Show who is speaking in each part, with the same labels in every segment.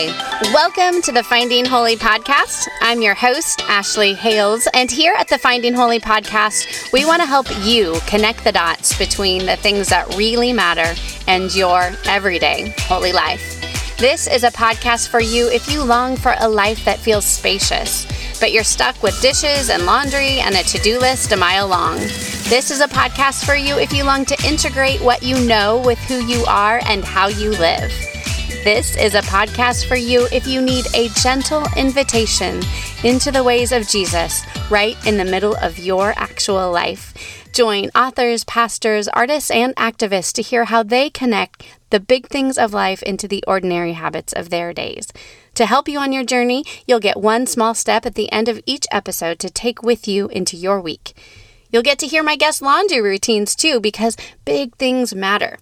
Speaker 1: Hi, welcome to the Finding Holy podcast. I'm your host, Ashley Hales, and here at the Finding Holy podcast, we want to help you connect the dots between the things that really matter and your everyday holy life. This is a podcast for you if you long for a life that feels spacious, but you're stuck with dishes and laundry and a to do list a mile long. This is a podcast for you if you long to integrate what you know with who you are and how you live. This is a podcast for you if you need a gentle invitation into the ways of Jesus right in the middle of your actual life. Join authors, pastors, artists, and activists to hear how they connect the big things of life into the ordinary habits of their days. To help you on your journey, you'll get one small step at the end of each episode to take with you into your week. You'll get to hear my guest laundry routines too, because big things matter.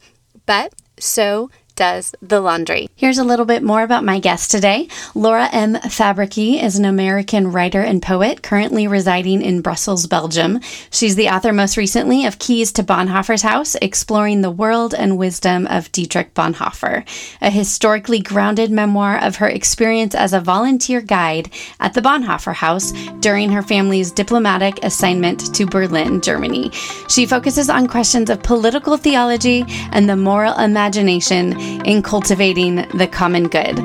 Speaker 1: But so does the laundry. Here's a little bit more about my guest today. Laura M. Fabrycky is an American writer and poet currently residing in Brussels, Belgium. She's the author most recently of Keys to Bonhoeffer's House, exploring the world and wisdom of Dietrich Bonhoeffer, a historically grounded memoir of her experience as a volunteer guide at the Bonhoeffer House during her family's diplomatic assignment to Berlin, Germany. She focuses on questions of political theology and the moral imagination in cultivating the common good.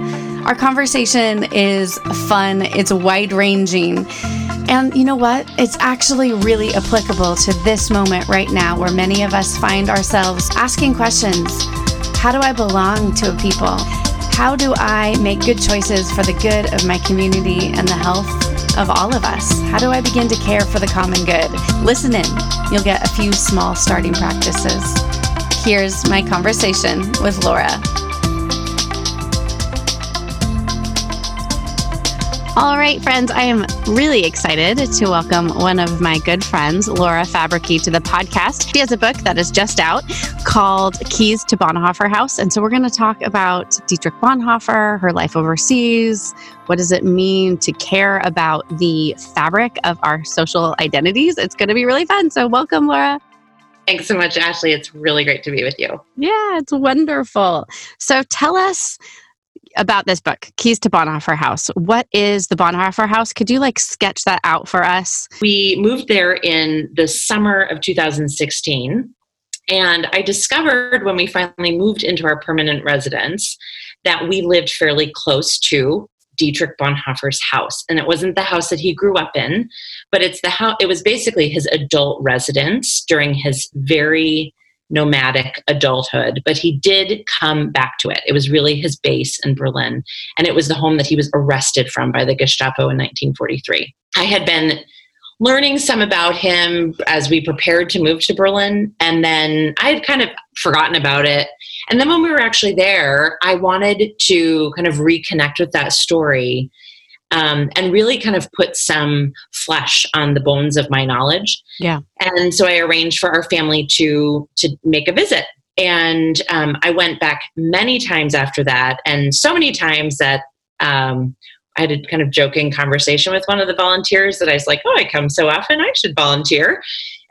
Speaker 1: Our conversation is fun, it's wide ranging. And you know what? It's actually really applicable to this moment right now where many of us find ourselves asking questions How do I belong to a people? How do I make good choices for the good of my community and the health of all of us? How do I begin to care for the common good? Listen in. You'll get a few small starting practices. Here's my conversation with Laura. All right, friends, I am really excited to welcome one of my good friends, Laura Fabrycky, to the podcast. She has a book that is just out called Keys to Bonhoeffer House. And so we're going to talk about Dietrich Bonhoeffer, her life overseas. What does it mean to care about the fabric of our social identities? It's going to be really fun. So, welcome, Laura.
Speaker 2: Thanks so much, Ashley. It's really great to be with you.
Speaker 1: Yeah, it's wonderful. So, tell us about this book, Keys to Bonhoeffer House. What is the Bonhoeffer House? Could you like sketch that out for us?
Speaker 2: We moved there in the summer of 2016. And I discovered when we finally moved into our permanent residence that we lived fairly close to Dietrich Bonhoeffer's house. And it wasn't the house that he grew up in, but it's the house, it was basically his adult residence during his very nomadic adulthood, but he did come back to it. It was really his base in Berlin, and it was the home that he was arrested from by the Gestapo in 1943. I had been learning some about him as we prepared to move to Berlin, and then I had kind of forgotten about it. And then when we were actually there, I wanted to kind of reconnect with that story um, and really kind of put some flesh on the bones of my knowledge.
Speaker 1: Yeah.
Speaker 2: And so I arranged for our family to to make a visit. And um, I went back many times after that, and so many times that um, I had a kind of joking conversation with one of the volunteers that I was like, "Oh, I come so often, I should volunteer."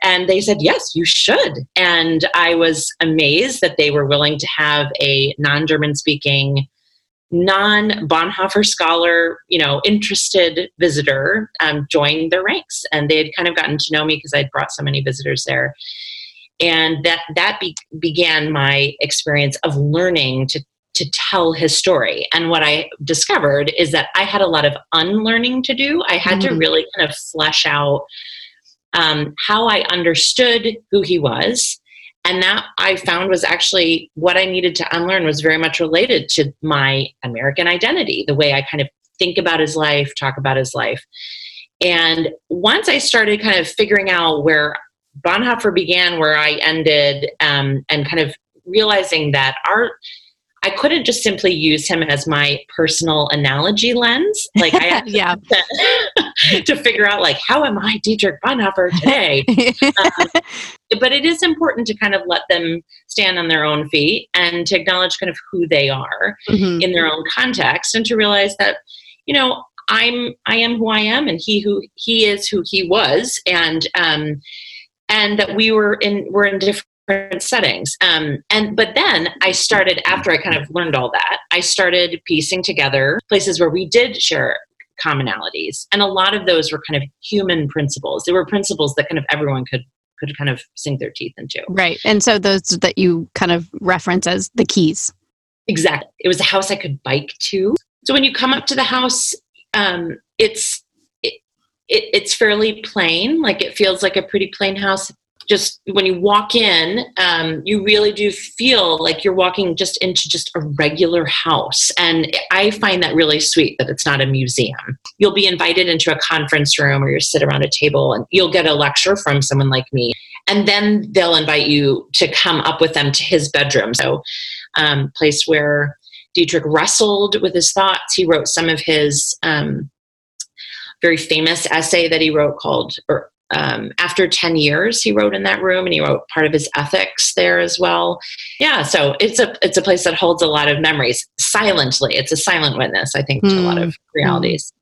Speaker 2: And they said, "Yes, you should." And I was amazed that they were willing to have a non-German speaking non Bonhoeffer scholar, you know, interested visitor um, join their ranks, and they had kind of gotten to know me because I'd brought so many visitors there, and that that be- began my experience of learning to to tell his story. And what I discovered is that I had a lot of unlearning to do. I had mm-hmm. to really kind of flesh out um, how I understood who he was and that i found was actually what i needed to unlearn was very much related to my american identity the way i kind of think about his life talk about his life. And once i started kind of figuring out where bonhoeffer began where i ended um, and kind of realizing that our I couldn't just simply use him as my personal analogy lens. Like I had
Speaker 1: yeah.
Speaker 2: to, to, figure out like how am I Dietrich Bonhoeffer today? um, but it is important to kind of let them stand on their own feet and to acknowledge kind of who they are mm-hmm. in their own context and to realize that you know I'm I am who I am and he who he is who he was and um and that we were in we're in different settings. Um, and but then i started after i kind of learned all that i started piecing together places where we did share commonalities. And a lot of those were kind of human principles. They were principles that kind of everyone could could kind of sink their teeth into.
Speaker 1: Right. And so those that you kind of reference as the keys.
Speaker 2: Exactly. It was a house i could bike to. So when you come up to the house um, it's it, it, it's fairly plain. Like it feels like a pretty plain house just when you walk in, um, you really do feel like you're walking just into just a regular house. And I find that really sweet that it's not a museum. You'll be invited into a conference room or you sit around a table and you'll get a lecture from someone like me. And then they'll invite you to come up with them to his bedroom. So, um, place where Dietrich wrestled with his thoughts. He wrote some of his um, very famous essay that he wrote called, or um, after 10 years he wrote in that room and he wrote part of his ethics there as well yeah so it's a it's a place that holds a lot of memories silently it's a silent witness i think mm. to a lot of hmm. realities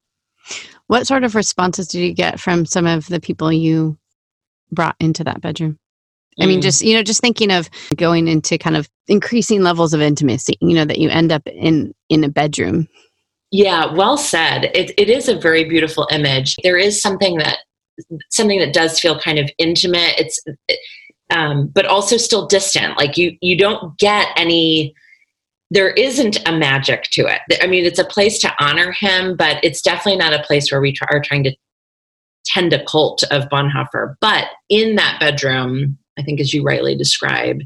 Speaker 1: what sort of responses did you get from some of the people you brought into that bedroom I mean, hmm. just you know, just thinking of going into kind of increasing levels of intimacy. You know, that you end up in in a bedroom.
Speaker 2: Yeah, well said. It, it is a very beautiful image. There is something that something that does feel kind of intimate. It's, um, but also still distant. Like you, you don't get any. There isn't a magic to it. I mean, it's a place to honor him, but it's definitely not a place where we are trying to tend a cult of Bonhoeffer. But in that bedroom, I think, as you rightly describe,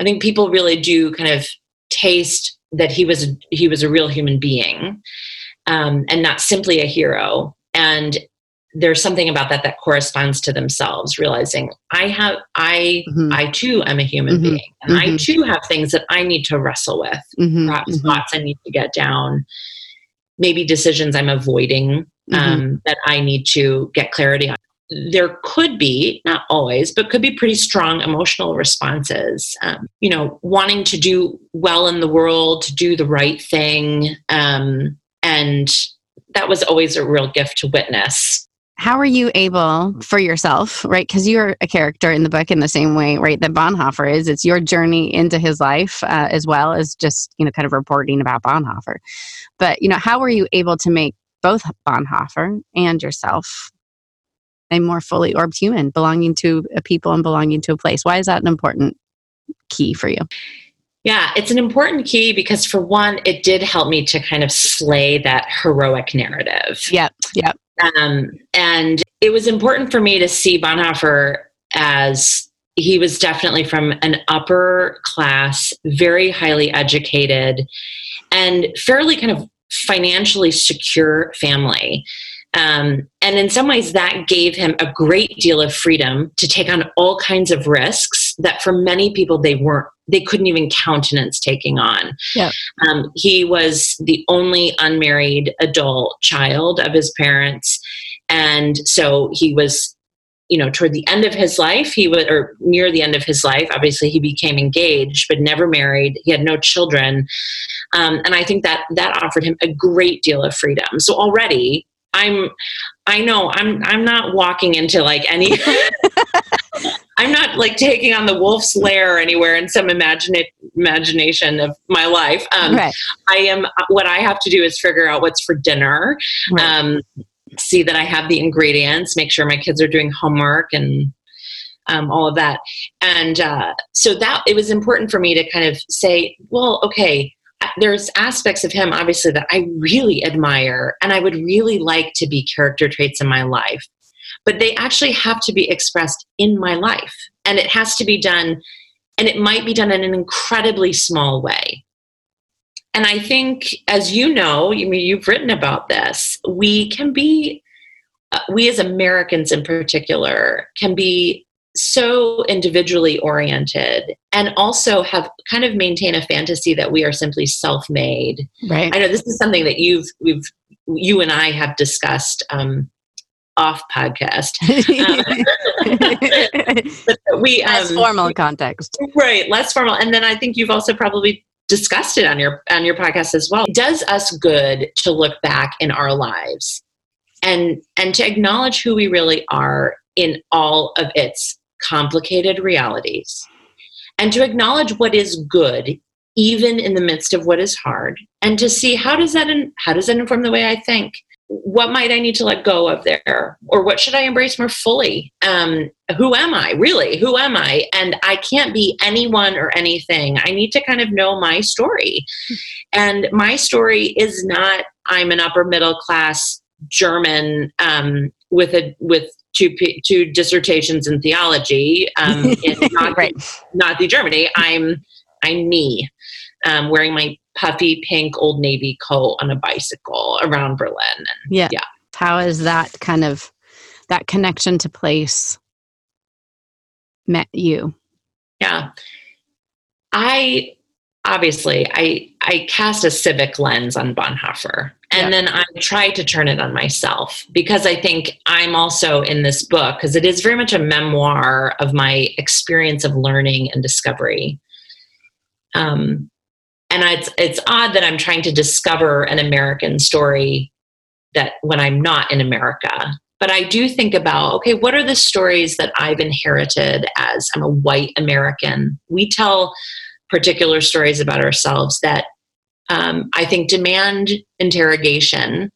Speaker 2: I think people really do kind of taste that he was he was a real human being um, and not simply a hero. And there's something about that that corresponds to themselves realizing i have i mm-hmm. i too am a human mm-hmm. being and mm-hmm. i too have things that i need to wrestle with mm-hmm. perhaps mm-hmm. thoughts i need to get down maybe decisions i'm avoiding mm-hmm. um, that i need to get clarity on there could be not always but could be pretty strong emotional responses um, you know wanting to do well in the world to do the right thing um, and that was always a real gift to witness
Speaker 1: how are you able for yourself, right? Because you're a character in the book in the same way, right? That Bonhoeffer is. It's your journey into his life uh, as well as just, you know, kind of reporting about Bonhoeffer. But, you know, how were you able to make both Bonhoeffer and yourself a more fully orbed human, belonging to a people and belonging to a place? Why is that an important key for you?
Speaker 2: Yeah, it's an important key because for one, it did help me to kind of slay that heroic narrative.
Speaker 1: Yep, yep.
Speaker 2: Um, and it was important for me to see Bonhoeffer as he was definitely from an upper class, very highly educated, and fairly kind of financially secure family. Um, and in some ways, that gave him a great deal of freedom to take on all kinds of risks that for many people they weren't, they couldn't even countenance taking on.
Speaker 1: Yeah.
Speaker 2: Um, he was the only unmarried adult child of his parents. And so he was, you know, toward the end of his life, he was, or near the end of his life, obviously he became engaged, but never married. He had no children. Um, and I think that that offered him a great deal of freedom. So already I'm I know I'm I'm not walking into like any I'm not like taking on the wolf's lair anywhere in some imagine imagination of my life. Um, right. I am what I have to do is figure out what's for dinner. Right. Um, see that I have the ingredients, make sure my kids are doing homework and um, all of that. And uh, so that it was important for me to kind of say, well, okay, there's aspects of him obviously that I really admire and I would really like to be character traits in my life. But they actually have to be expressed in my life. And it has to be done, and it might be done in an incredibly small way. And I think, as you know, you mean, you've written about this, we can be, uh, we as Americans in particular, can be so individually oriented and also have kind of maintain a fantasy that we are simply self-made
Speaker 1: right
Speaker 2: i know this is something that you've we've you and i have discussed um, off podcast. Um, but we
Speaker 1: um, less formal context.
Speaker 2: Right less formal. And then i think you've also probably discussed it on your on your podcast as well. It does us good to look back in our lives and and to acknowledge who we really are in all of its complicated realities and to acknowledge what is good even in the midst of what is hard and to see how does that in, how does that inform the way i think what might i need to let go of there? Or what should i embrace more fully? Um, who am i really? Who am i? And i can't be anyone or anything. I need to kind of know my story. And my story is not i'm an upper middle class german um, with a with two two dissertations in theology um, in Nazi, right. Nazi Germany. I'm I'm me, um, wearing my puffy pink Old Navy coat on a bicycle around Berlin. And,
Speaker 1: yeah, yeah. How is that kind of that connection to place met you?
Speaker 2: Yeah, I obviously I I cast a civic lens on Bonhoeffer and then I try to turn it on myself because I think I'm also in this book because it is very much a memoir of my experience of learning and discovery. Um, and it's it's odd that I'm trying to discover an American story that when I'm not in America. But I do think about okay, what are the stories that I've inherited as I'm a white American? We tell particular stories about ourselves that um, I think, demand interrogation,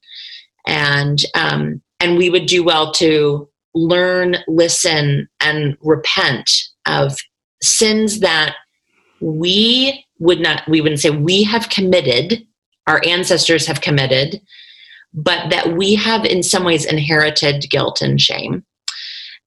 Speaker 2: and um, and we would do well to learn, listen, and repent of sins that we would not. We wouldn't say we have committed. Our ancestors have committed, but that we have in some ways inherited guilt and shame,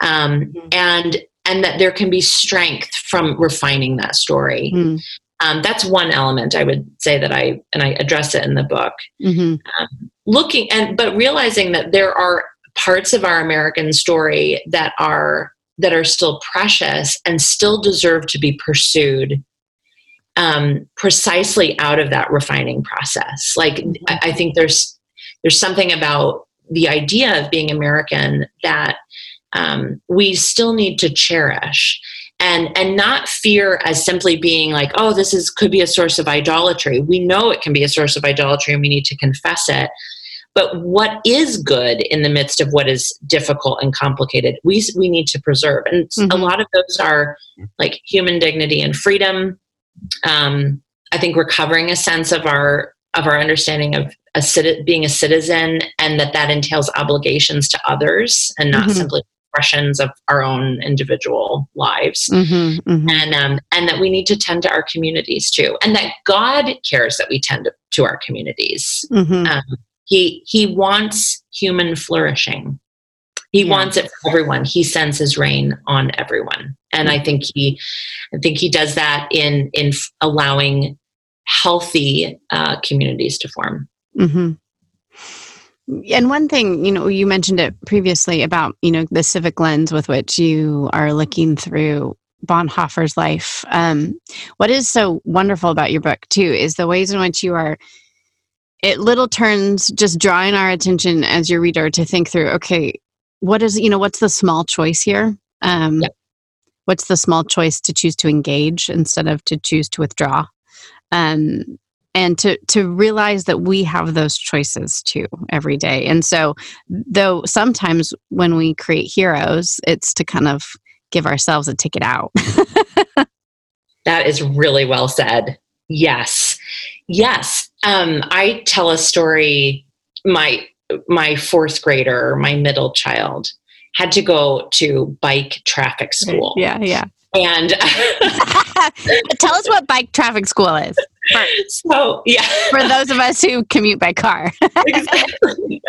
Speaker 2: um, mm-hmm. and and that there can be strength from refining that story. Mm. Um, that's one element I would say that I and I address it in the book. Mm-hmm. Um, looking and but realizing that there are parts of our American story that are that are still precious and still deserve to be pursued um, precisely out of that refining process. Like mm-hmm. I, I think there's there's something about the idea of being American that um, we still need to cherish and and not fear as simply being like oh this is could be a source of idolatry we know it can be a source of idolatry and we need to confess it but what is good in the midst of what is difficult and complicated we we need to preserve and mm-hmm. a lot of those are like human dignity and freedom um, i think recovering a sense of our of our understanding of a being a citizen and that that entails obligations to others and not mm-hmm. simply expressions of our own individual lives mm-hmm, mm-hmm. and um, and that we need to tend to our communities too and that god cares that we tend to, to our communities mm-hmm. um, he he wants human flourishing he yeah. wants it for everyone he sends his rain on everyone and i think he i think he does that in in allowing healthy uh, communities to form mm-hmm.
Speaker 1: And one thing, you know, you mentioned it previously about, you know, the civic lens with which you are looking through Bonhoeffer's life. Um, what is so wonderful about your book, too, is the ways in which you are, it little turns just drawing our attention as your reader to think through, okay, what is, you know, what's the small choice here? Um, yeah. What's the small choice to choose to engage instead of to choose to withdraw? Um, and to to realize that we have those choices too every day and so though sometimes when we create heroes it's to kind of give ourselves a ticket out
Speaker 2: that is really well said yes yes um, i tell a story my my fourth grader my middle child had to go to bike traffic school
Speaker 1: yeah yeah
Speaker 2: and
Speaker 1: tell us what bike traffic school is.
Speaker 2: so, yeah.
Speaker 1: For those of us who commute by car. exactly.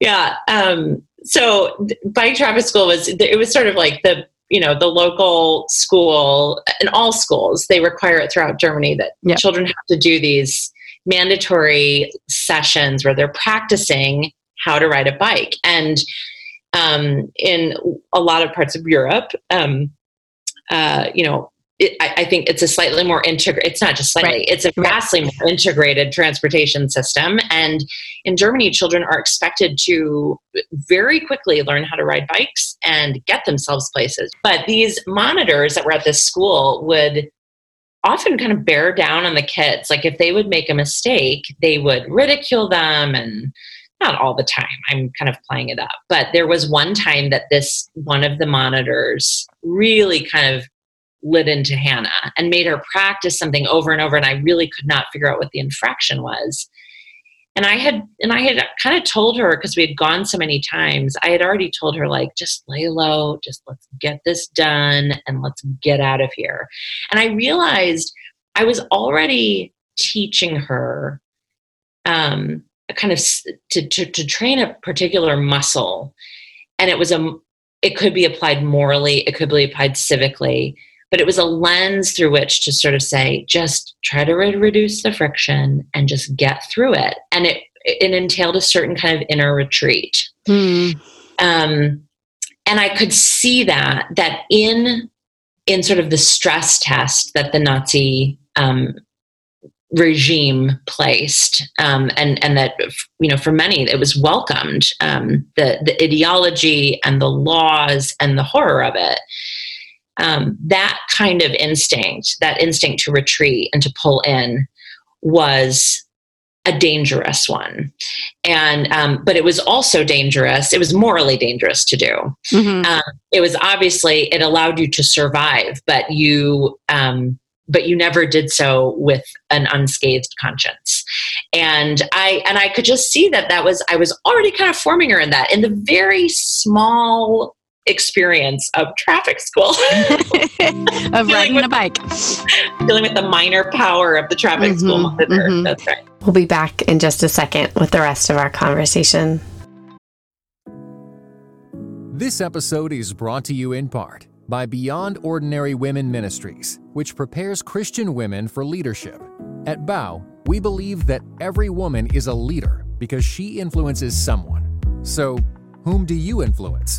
Speaker 2: Yeah. Um, so, bike traffic school was, it was sort of like the, you know, the local school and all schools, they require it throughout Germany that yep. children have to do these mandatory sessions where they're practicing how to ride a bike. And um, in a lot of parts of Europe. Um, uh, you know, it, I, I, think it's a slightly more integrated. It's not just slightly; right. it's a vastly right. more integrated transportation system. And in Germany, children are expected to very quickly learn how to ride bikes and get themselves places. But these monitors that were at this school would often kind of bear down on the kids. Like if they would make a mistake, they would ridicule them and not all the time. I'm kind of playing it up. But there was one time that this one of the monitors really kind of lit into Hannah and made her practice something over and over and I really could not figure out what the infraction was. And I had and I had kind of told her because we had gone so many times, I had already told her like just lay low, just let's get this done and let's get out of here. And I realized I was already teaching her um kind of to, to, to train a particular muscle and it was a it could be applied morally it could be applied civically but it was a lens through which to sort of say just try to re- reduce the friction and just get through it. And it it entailed a certain kind of inner retreat. Mm. um, and i could see that that in in sort of the stress test that the nazi um, regime placed um, and and that you know for many it was welcomed um, the the ideology and the laws and the horror of it um, that kind of instinct that instinct to retreat and to pull in was a dangerous one. And um, but it was also dangerous it was morally dangerous to do. Mm-hmm. um, it was obviously it allowed you to survive but you um, but you never did so with an unscathed conscience. And i and i could just see that that was i was already kind of forming her in that in the very small experience of traffic school
Speaker 1: of riding with, a bike
Speaker 2: dealing with the minor power of the traffic mm-hmm, school monitor mm-hmm. that's right
Speaker 1: we'll be back in just a second with the rest of our conversation
Speaker 3: this episode is brought to you in part by Beyond Ordinary Women Ministries, which prepares Christian women for leadership. At Bow, we believe that every woman is a leader because she influences someone. So, whom do you influence?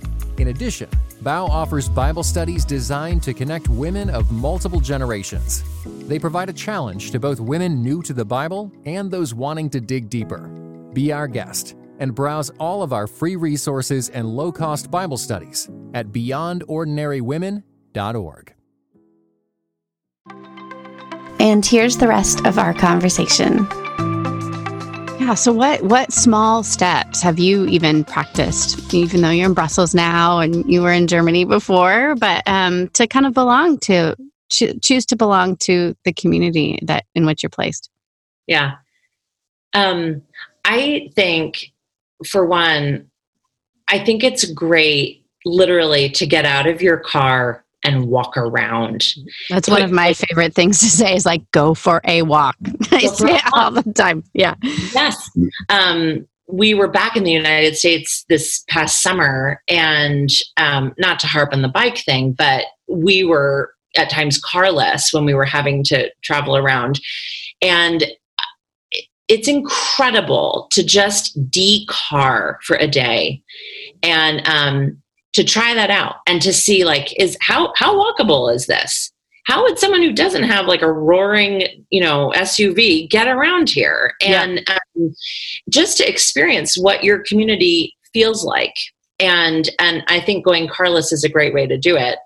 Speaker 3: In addition, Bow offers Bible studies designed to connect women of multiple generations. They provide a challenge to both women new to the Bible and those wanting to dig deeper. Be our guest and browse all of our free resources and low cost Bible studies at beyondordinarywomen.org.
Speaker 1: And here's the rest of our conversation. Yeah, so what what small steps have you even practiced, even though you're in Brussels now and you were in Germany before, but um, to kind of belong to cho- choose to belong to the community that in which you're placed?
Speaker 2: Yeah, um, I think for one, I think it's great literally to get out of your car and walk around.
Speaker 1: That's one of my favorite things to say is like go for a walk. I say it all the time. Yeah.
Speaker 2: Yes. Um, we were back in the United States this past summer, and um, not to harp on the bike thing, but we were at times carless when we were having to travel around. And it's incredible to just decar for a day and um, to try that out and to see like is how how walkable is this how would someone who doesn't have like a roaring you know suv get around here and yeah. um, just to experience what your community feels like and and i think going carless is a great way to do it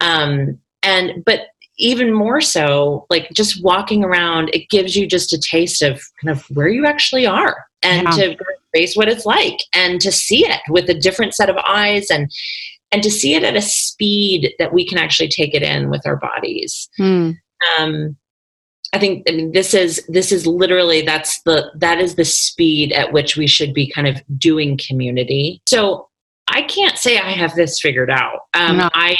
Speaker 2: um, and but even more so, like just walking around, it gives you just a taste of kind of where you actually are and yeah. to face what it's like and to see it with a different set of eyes and and to see it at a speed that we can actually take it in with our bodies. Hmm. Um, I think I mean, this is this is literally that's the that is the speed at which we should be kind of doing community. So I can't say I have this figured out. Um, no. I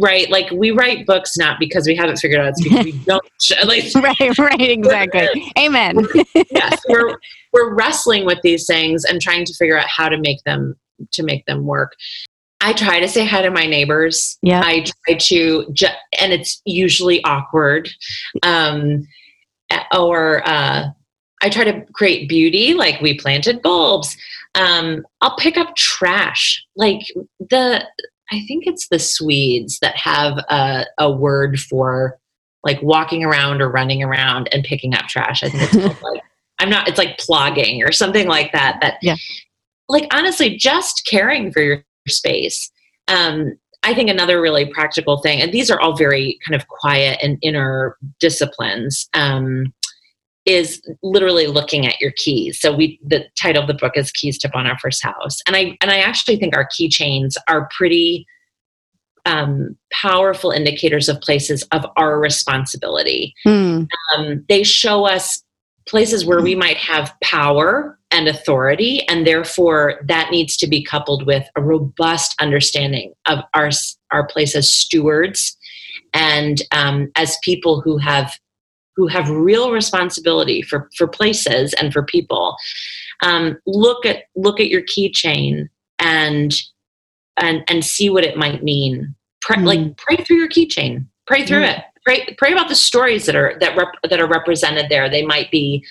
Speaker 2: right like we write books not because we haven't figured out it's because we don't like
Speaker 1: right right exactly amen
Speaker 2: yes we're we're wrestling with these things and trying to figure out how to make them to make them work I try to say hi to my neighbors.
Speaker 1: Yeah.
Speaker 2: I try to, ju- and it's usually awkward. Um, or uh, I try to create beauty, like we planted bulbs. Um, I'll pick up trash, like the. I think it's the Swedes that have a, a word for like walking around or running around and picking up trash. I think it's like I'm not. It's like plogging or something like that. That
Speaker 1: yeah.
Speaker 2: Like honestly, just caring for your space. Um, I think another really practical thing, and these are all very kind of quiet and inner disciplines, um, is literally looking at your keys. So we the title of the book is Keys to Bonhoeffer's House. And I and I actually think our keychains are pretty um, powerful indicators of places of our responsibility.
Speaker 1: Hmm.
Speaker 2: Um, they show us places where we might have power and authority, and therefore that needs to be coupled with a robust understanding of our our place as stewards and um, as people who have who have real responsibility for for places and for people. Um, look at look at your keychain and and and see what it might mean. Pray, mm. Like pray through your keychain. Pray through mm. it. Pray pray about the stories that are that rep, that are represented there. They might be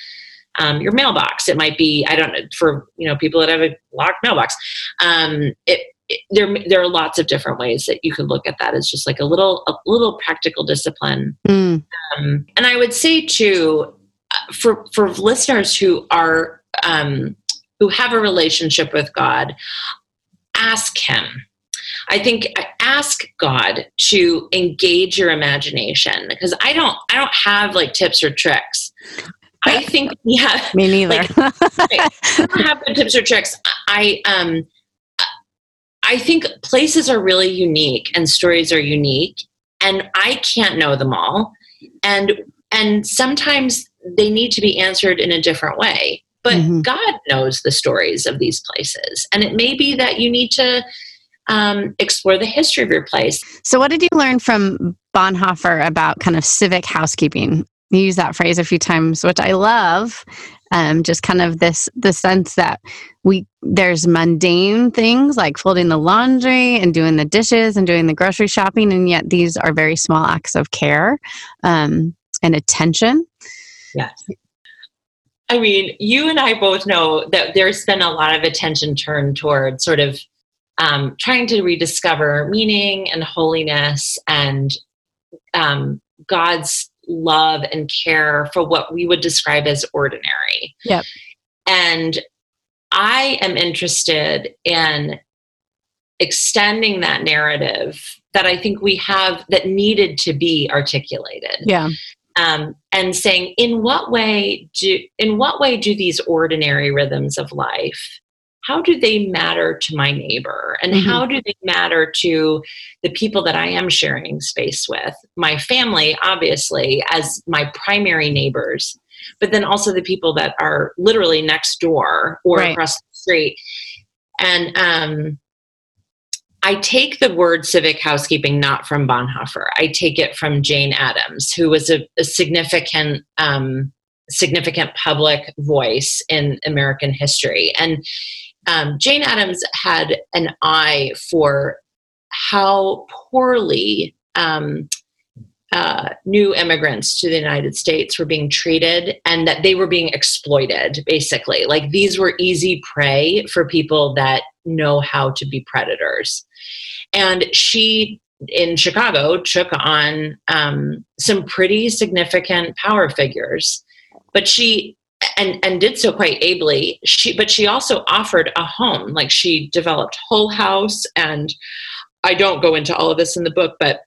Speaker 2: um, your mailbox. It might be I don't know for you know people that have a locked mailbox. Um, it, it, there there are lots of different ways that you could look at that as just like a little a little practical discipline.
Speaker 1: Mm.
Speaker 2: Um, and I would say too uh, for for listeners who are um, who have a relationship with God, ask Him. I think uh, ask God to engage your imagination because I don't I don't have like tips or tricks. I think we have
Speaker 1: me neither.
Speaker 2: Like, I don't have the tips or tricks. I um I think places are really unique and stories are unique and I can't know them all. And and sometimes they need to be answered in a different way. But mm-hmm. God knows the stories of these places. And it may be that you need to um, explore the history of your place.
Speaker 1: So, what did you learn from Bonhoeffer about kind of civic housekeeping? You use that phrase a few times, which I love. Um, just kind of this the sense that we there's mundane things like folding the laundry and doing the dishes and doing the grocery shopping, and yet these are very small acts of care um, and attention.
Speaker 2: Yes. I mean, you and I both know that there's been a lot of attention turned toward sort of um, trying to rediscover meaning and holiness and um, God's love and care for what we would describe as ordinary.
Speaker 1: Yep.
Speaker 2: And I am interested in extending that narrative that I think we have that needed to be articulated.
Speaker 1: Yeah.
Speaker 2: Um, and saying in what way do in what way do these ordinary rhythms of life how do they matter to my neighbor and mm-hmm. how do they matter to the people that I am sharing space with? My family, obviously, as my primary neighbors, but then also the people that are literally next door or right. across the street. And um, I take the word civic housekeeping not from Bonhoeffer. I take it from Jane Addams, who was a, a significant um, significant public voice in American history. And um, Jane Addams had an eye for how poorly um, uh, new immigrants to the United States were being treated and that they were being exploited, basically. Like these were easy prey for people that know how to be predators. And she, in Chicago, took on um, some pretty significant power figures. But she and and did so quite ably. She but she also offered a home. Like she developed Hull House and i don't go into all of this in the book but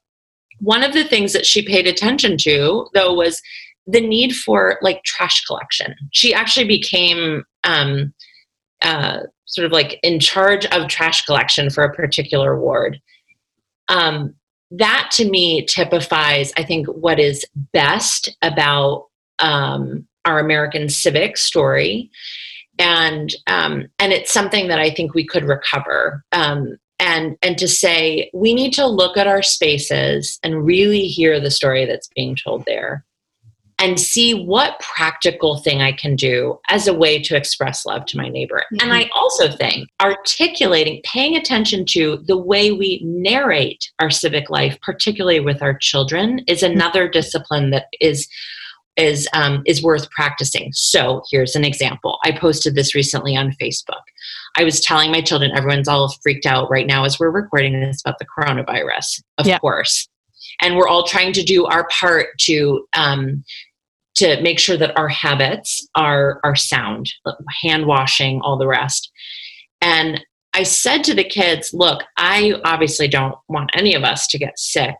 Speaker 2: one of the things that she paid attention to though was the need for like trash collection. She actually became um, uh, sort of like in charge of trash collection for a particular ward. Um, that to me typifies i think what is best about um, our American civic story and um, and it's something that I think we could recover. Um, and and to say we need to look at our spaces and really hear the story that's being told there and see what practical thing I can do as a way to express love to my neighbor. Mm-hmm. And I also think articulating, paying attention to the way we narrate our civic life, particularly with our children, is another discipline that is is um, is worth practicing. So here's an example. I posted this recently on Facebook. I was telling my children, everyone's all freaked out right now as we're recording this about the coronavirus, of yeah. course, and we're all trying to do our part to um, to make sure that our habits are are sound, hand washing, all the rest. And I said to the kids, "Look, I obviously don't want any of us to get sick,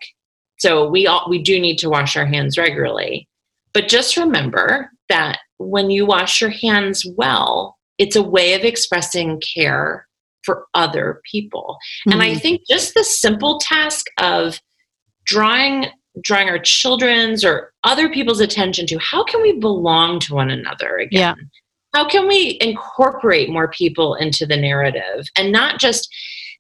Speaker 2: so we all we do need to wash our hands regularly." But just remember that when you wash your hands well, it's a way of expressing care for other people. Mm-hmm. And I mm-hmm. think just the simple task of drawing drawing our children's or other people's attention to how can we belong to one another again? Yeah. How can we incorporate more people into the narrative and not just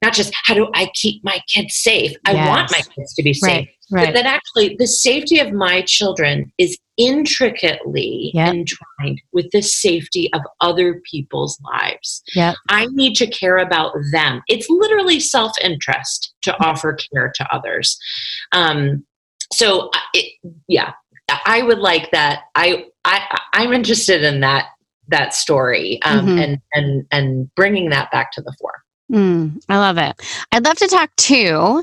Speaker 2: not just how do I keep my kids safe? Yes. I want my kids to be safe. Right. Right. But that actually the safety of my children is intricately yep. entwined with the safety of other people's lives.
Speaker 1: Yep.
Speaker 2: I need to care about them. It's literally self interest to offer care to others. Um, so, it, yeah, I would like that. I, I I'm interested in that that story um, mm-hmm. and and and bringing that back to the fore.
Speaker 1: Mm, I love it. I'd love to talk too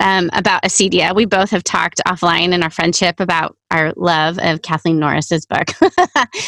Speaker 1: um, about Acedia. We both have talked offline in our friendship about our love of Kathleen Norris's book,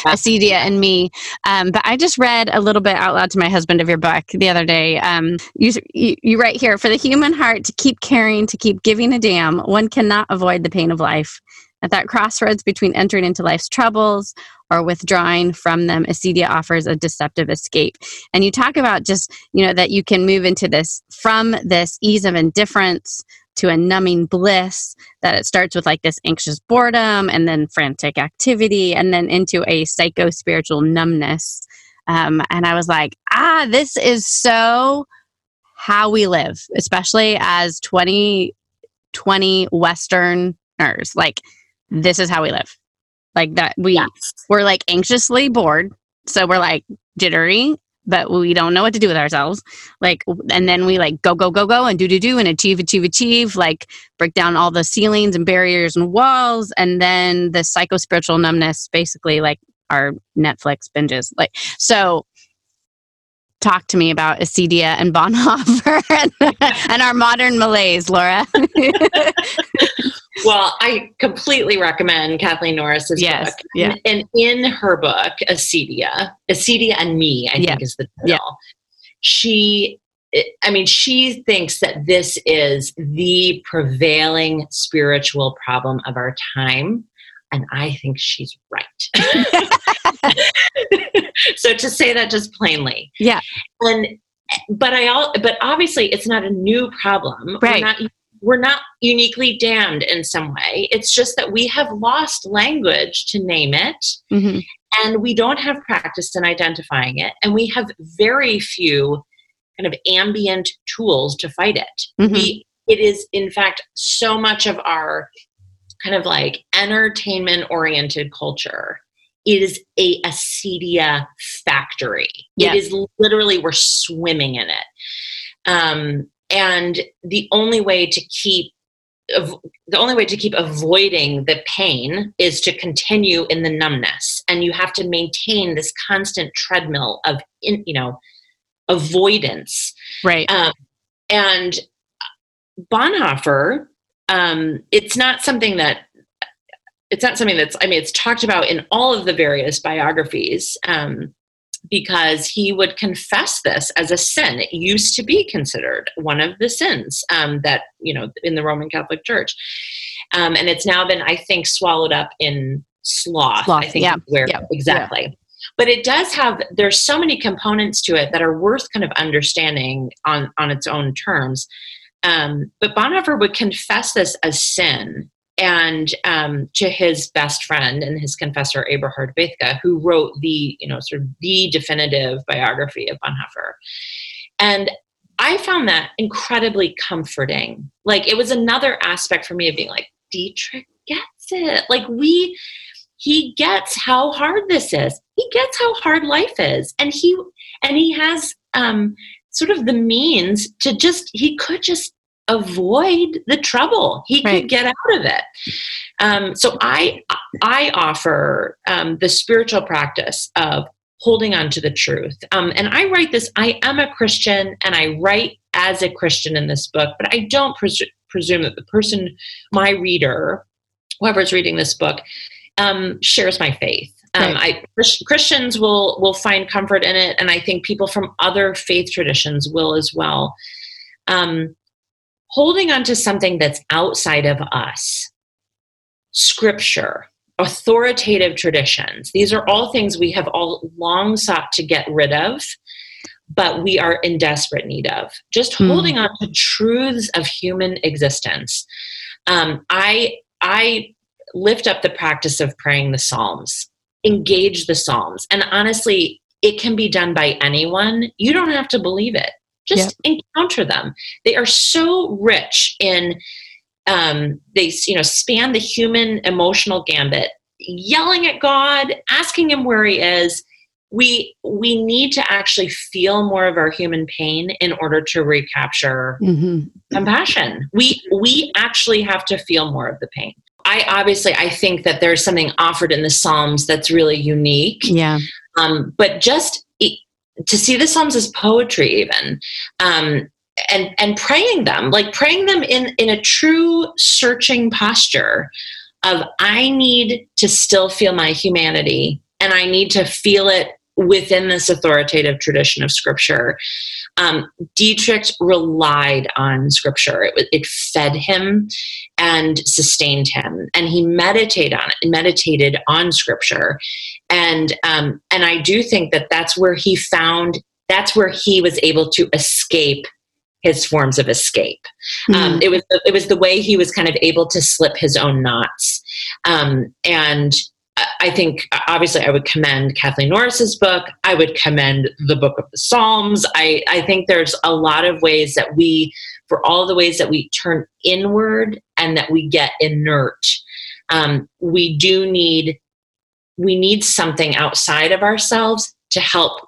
Speaker 1: Acedia and Me. Um, but I just read a little bit out loud to my husband of your book the other day. Um, you, you, you write here for the human heart to keep caring, to keep giving a damn, one cannot avoid the pain of life. At that crossroads between entering into life's troubles or withdrawing from them, acedia offers a deceptive escape. And you talk about just, you know, that you can move into this from this ease of indifference to a numbing bliss, that it starts with like this anxious boredom and then frantic activity and then into a psycho spiritual numbness. Um, and I was like, ah, this is so how we live, especially as 2020 Westerners. Like, this is how we live. Like that we yes. we're like anxiously bored. So we're like jittery, but we don't know what to do with ourselves. Like and then we like go, go, go, go and do do do and achieve, achieve, achieve, like break down all the ceilings and barriers and walls. And then the psycho spiritual numbness basically like our Netflix binges. Like so talk to me about Acedia and Bonhoeffer and, and our modern malaise, Laura.
Speaker 2: well, I completely recommend Kathleen Norris's
Speaker 1: yes,
Speaker 2: book.
Speaker 1: Yeah.
Speaker 2: And in her book, Acedia, Acedia and Me, I yeah. think is the title. Yeah. She I mean, she thinks that this is the prevailing spiritual problem of our time. And I think she's right. so to say that just plainly.
Speaker 1: Yeah.
Speaker 2: And but I all but obviously it's not a new problem.
Speaker 1: Right.
Speaker 2: We're not we're not uniquely damned in some way. It's just that we have lost language to name it. Mm-hmm. And we don't have practice in identifying it. And we have very few kind of ambient tools to fight it. Mm-hmm. We, it is, in fact, so much of our kind of like entertainment oriented culture it is a acedia factory. It is literally we're swimming in it. Um, and the only way to keep the only way to keep avoiding the pain is to continue in the numbness. And you have to maintain this constant treadmill of in, you know avoidance.
Speaker 1: Right. Um,
Speaker 2: and bonhoeffer um, it's not something that it's not something that's i mean it's talked about in all of the various biographies. Um, because he would confess this as a sin it used to be considered one of the sins um, that you know in the roman catholic church um, and it's now been i think swallowed up in sloth, sloth
Speaker 1: i think
Speaker 2: yeah. where yeah. exactly yeah. but it does have there's so many components to it that are worth kind of understanding on on its own terms um, but bonhoeffer would confess this as sin and um, to his best friend and his confessor Eberhard Bethge, who wrote the you know sort of the definitive biography of Bonhoeffer. And I found that incredibly comforting. Like it was another aspect for me of being like, Dietrich gets it. Like we, he gets how hard this is. He gets how hard life is, and he and he has um, sort of the means to just. He could just avoid the trouble. He right. could get out of it. Um, so I I offer um, the spiritual practice of holding on to the truth. Um, and I write this. I am a Christian, and I write as a Christian in this book, but I don't pres- presume that the person, my reader, whoever's reading this book, um, shares my faith. Um. I Christians will will find comfort in it, and I think people from other faith traditions will as well. Um, holding on to something that's outside of us, scripture, authoritative traditions. These are all things we have all long sought to get rid of, but we are in desperate need of. Just hmm. holding on to truths of human existence. Um, I I lift up the practice of praying the Psalms, engage the Psalms, and honestly, it can be done by anyone. You don't have to believe it. Just yep. encounter them. They are so rich in um, they you know span the human emotional gambit yelling at god asking him where he is we we need to actually feel more of our human pain in order to recapture mm-hmm. compassion we we actually have to feel more of the pain i obviously i think that there's something offered in the psalms that's really unique
Speaker 1: yeah
Speaker 2: um, but just to see the psalms as poetry even um, and and praying them like praying them in in a true searching posture of i need to still feel my humanity and i need to feel it within this authoritative tradition of scripture. Um, dietrich relied on scripture. It, it fed him and sustained him and he meditated on it meditated on scripture and um, and i do think that that's where he found that's where he was able to escape his forms of escape. Mm-hmm. Um, it was it was the way he was kind of able to slip his own knots, um, and I think obviously I would commend Kathleen Norris's book. I would commend the Book of the Psalms. I, I think there's a lot of ways that we, for all the ways that we turn inward and that we get inert, um, we do need we need something outside of ourselves to help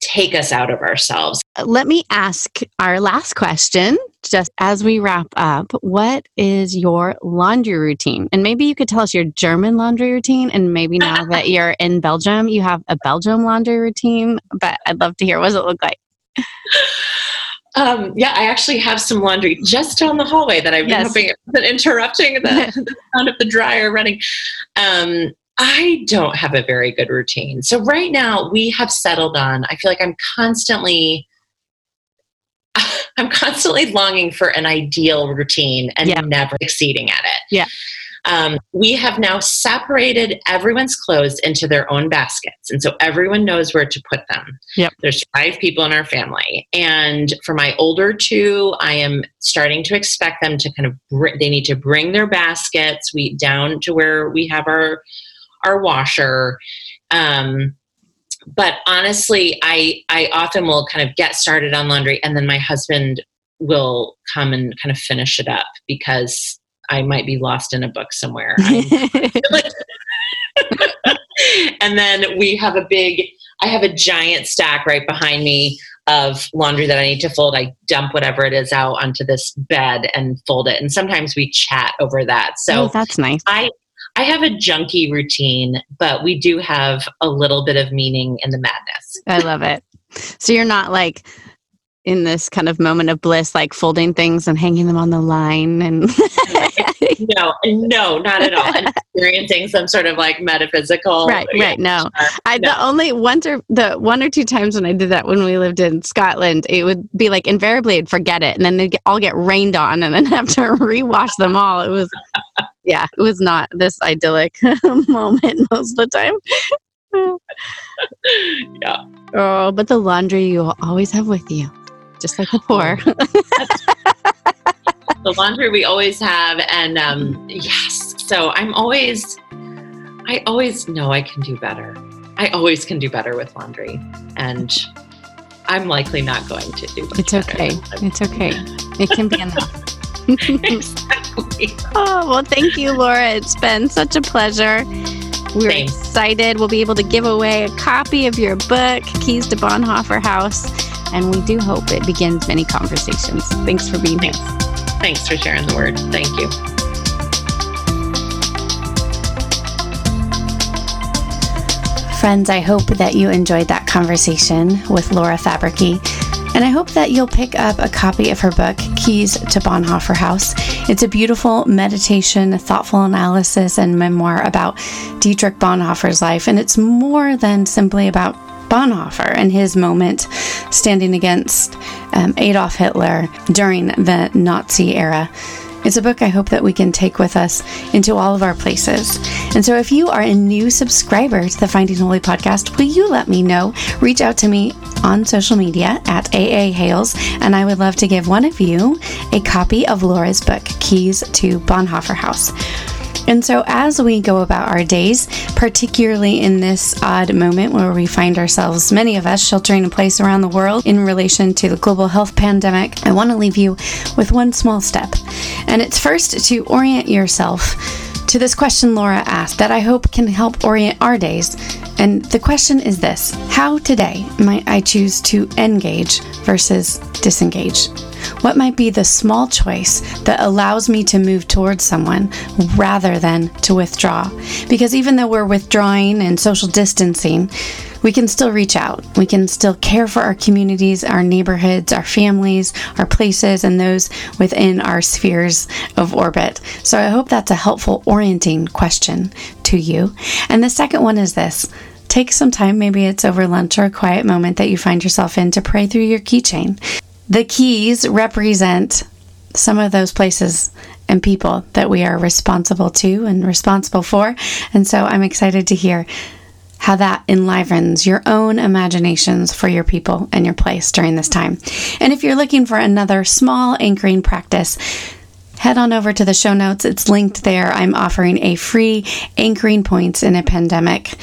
Speaker 2: take us out of ourselves.
Speaker 1: Let me ask our last question just as we wrap up. What is your laundry routine? And maybe you could tell us your German laundry routine. And maybe now that you're in Belgium, you have a Belgium laundry routine. But I'd love to hear what does it look like?
Speaker 2: Um, yeah, I actually have some laundry just down the hallway that I've been yes. hoping been interrupting the, the, sound of the dryer running. Um, I don't have a very good routine. So right now we have settled on, I feel like I'm constantly I'm constantly longing for an ideal routine and yeah. never succeeding at it.
Speaker 1: Yeah.
Speaker 2: Um, we have now separated everyone's clothes into their own baskets. And so everyone knows where to put them.
Speaker 1: Yep.
Speaker 2: There's five people in our family. And for my older two, I am starting to expect them to kind of, br- they need to bring their baskets we down to where we have our our washer. Um, but honestly, I I often will kind of get started on laundry, and then my husband will come and kind of finish it up because I might be lost in a book somewhere. and then we have a big, I have a giant stack right behind me of laundry that I need to fold. I dump whatever it is out onto this bed and fold it. And sometimes we chat over that. So
Speaker 1: oh, that's nice.
Speaker 2: I I have a junky routine, but we do have a little bit of meaning in the madness.
Speaker 1: I love it. So you're not like in this kind of moment of bliss, like folding things and hanging them on the line and
Speaker 2: no, no, not at all. Experiencing some sort of like metaphysical.
Speaker 1: Right, right. No, I no. the only one or the one or two times when I did that when we lived in Scotland, it would be like invariably I'd forget it, and then they'd all get rained on, and then have to rewash them all. It was yeah, it was not this idyllic moment most of the time.
Speaker 2: yeah.
Speaker 1: Oh, but the laundry you will always have with you, just like poor.
Speaker 2: the laundry we always have, and um, yes, So I'm always, I always know I can do better. I always can do better with laundry. And I'm likely not going to do
Speaker 1: It's okay. It's okay. It can be enough.
Speaker 2: exactly.
Speaker 1: Oh, well, thank you, Laura. It's been such a pleasure. We're
Speaker 2: Same.
Speaker 1: excited. We'll be able to give away a copy of your book, Keys to Bonhoeffer House. And we do hope it begins many conversations. Thanks for being here.
Speaker 2: Thanks for sharing the word. Thank you.
Speaker 1: Friends, I hope that you enjoyed that conversation with Laura Fabrycky. And I hope that you'll pick up a copy of her book, Keys to Bonhoeffer House. It's a beautiful meditation, thoughtful analysis, and memoir about Dietrich Bonhoeffer's life. And it's more than simply about Bonhoeffer and his moment standing against um, Adolf Hitler during the Nazi era. It's a book I hope that we can take with us into all of our places. And so, if you are a new subscriber to the Finding Holy podcast, will you let me know? Reach out to me on social media at AA Hales, and I would love to give one of you a copy of Laura's book, Keys to Bonhoeffer House. And so, as we go about our days, particularly in this odd moment where we find ourselves, many of us, sheltering in place around the world in relation to the global health pandemic, I want to leave you with one small step. And it's first to orient yourself to this question Laura asked that I hope can help orient our days. And the question is this How today might I choose to engage versus disengage? What might be the small choice that allows me to move towards someone rather than to withdraw? Because even though we're withdrawing and social distancing, we can still reach out. We can still care for our communities, our neighborhoods, our families, our places, and those within our spheres of orbit. So I hope that's a helpful orienting question to you. And the second one is this take some time, maybe it's over lunch or a quiet moment that you find yourself in, to pray through your keychain. The keys represent some of those places and people that we are responsible to and responsible for. And so I'm excited to hear how that enlivens your own imaginations for your people and your place during this time. And if you're looking for another small anchoring practice, head on over to the show notes. It's linked there. I'm offering a free anchoring points in a pandemic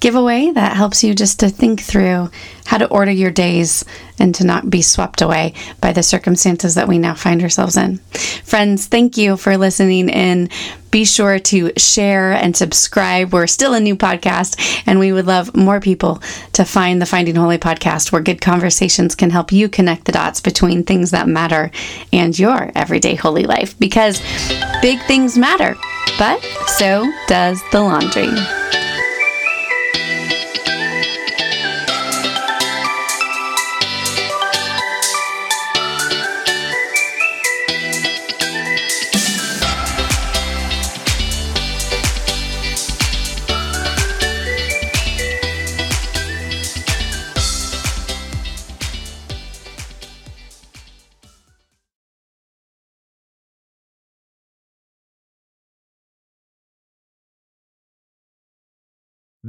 Speaker 1: giveaway that helps you just to think through how to order your days and to not be swept away by the circumstances that we now find ourselves in. Friends, thank you for listening in. Be sure to share and subscribe. We're still a new podcast, and we would love more people to find the Finding Holy podcast where good conversations can help you connect the dots between things that matter and your everyday holy life because big things matter, but so does the laundry.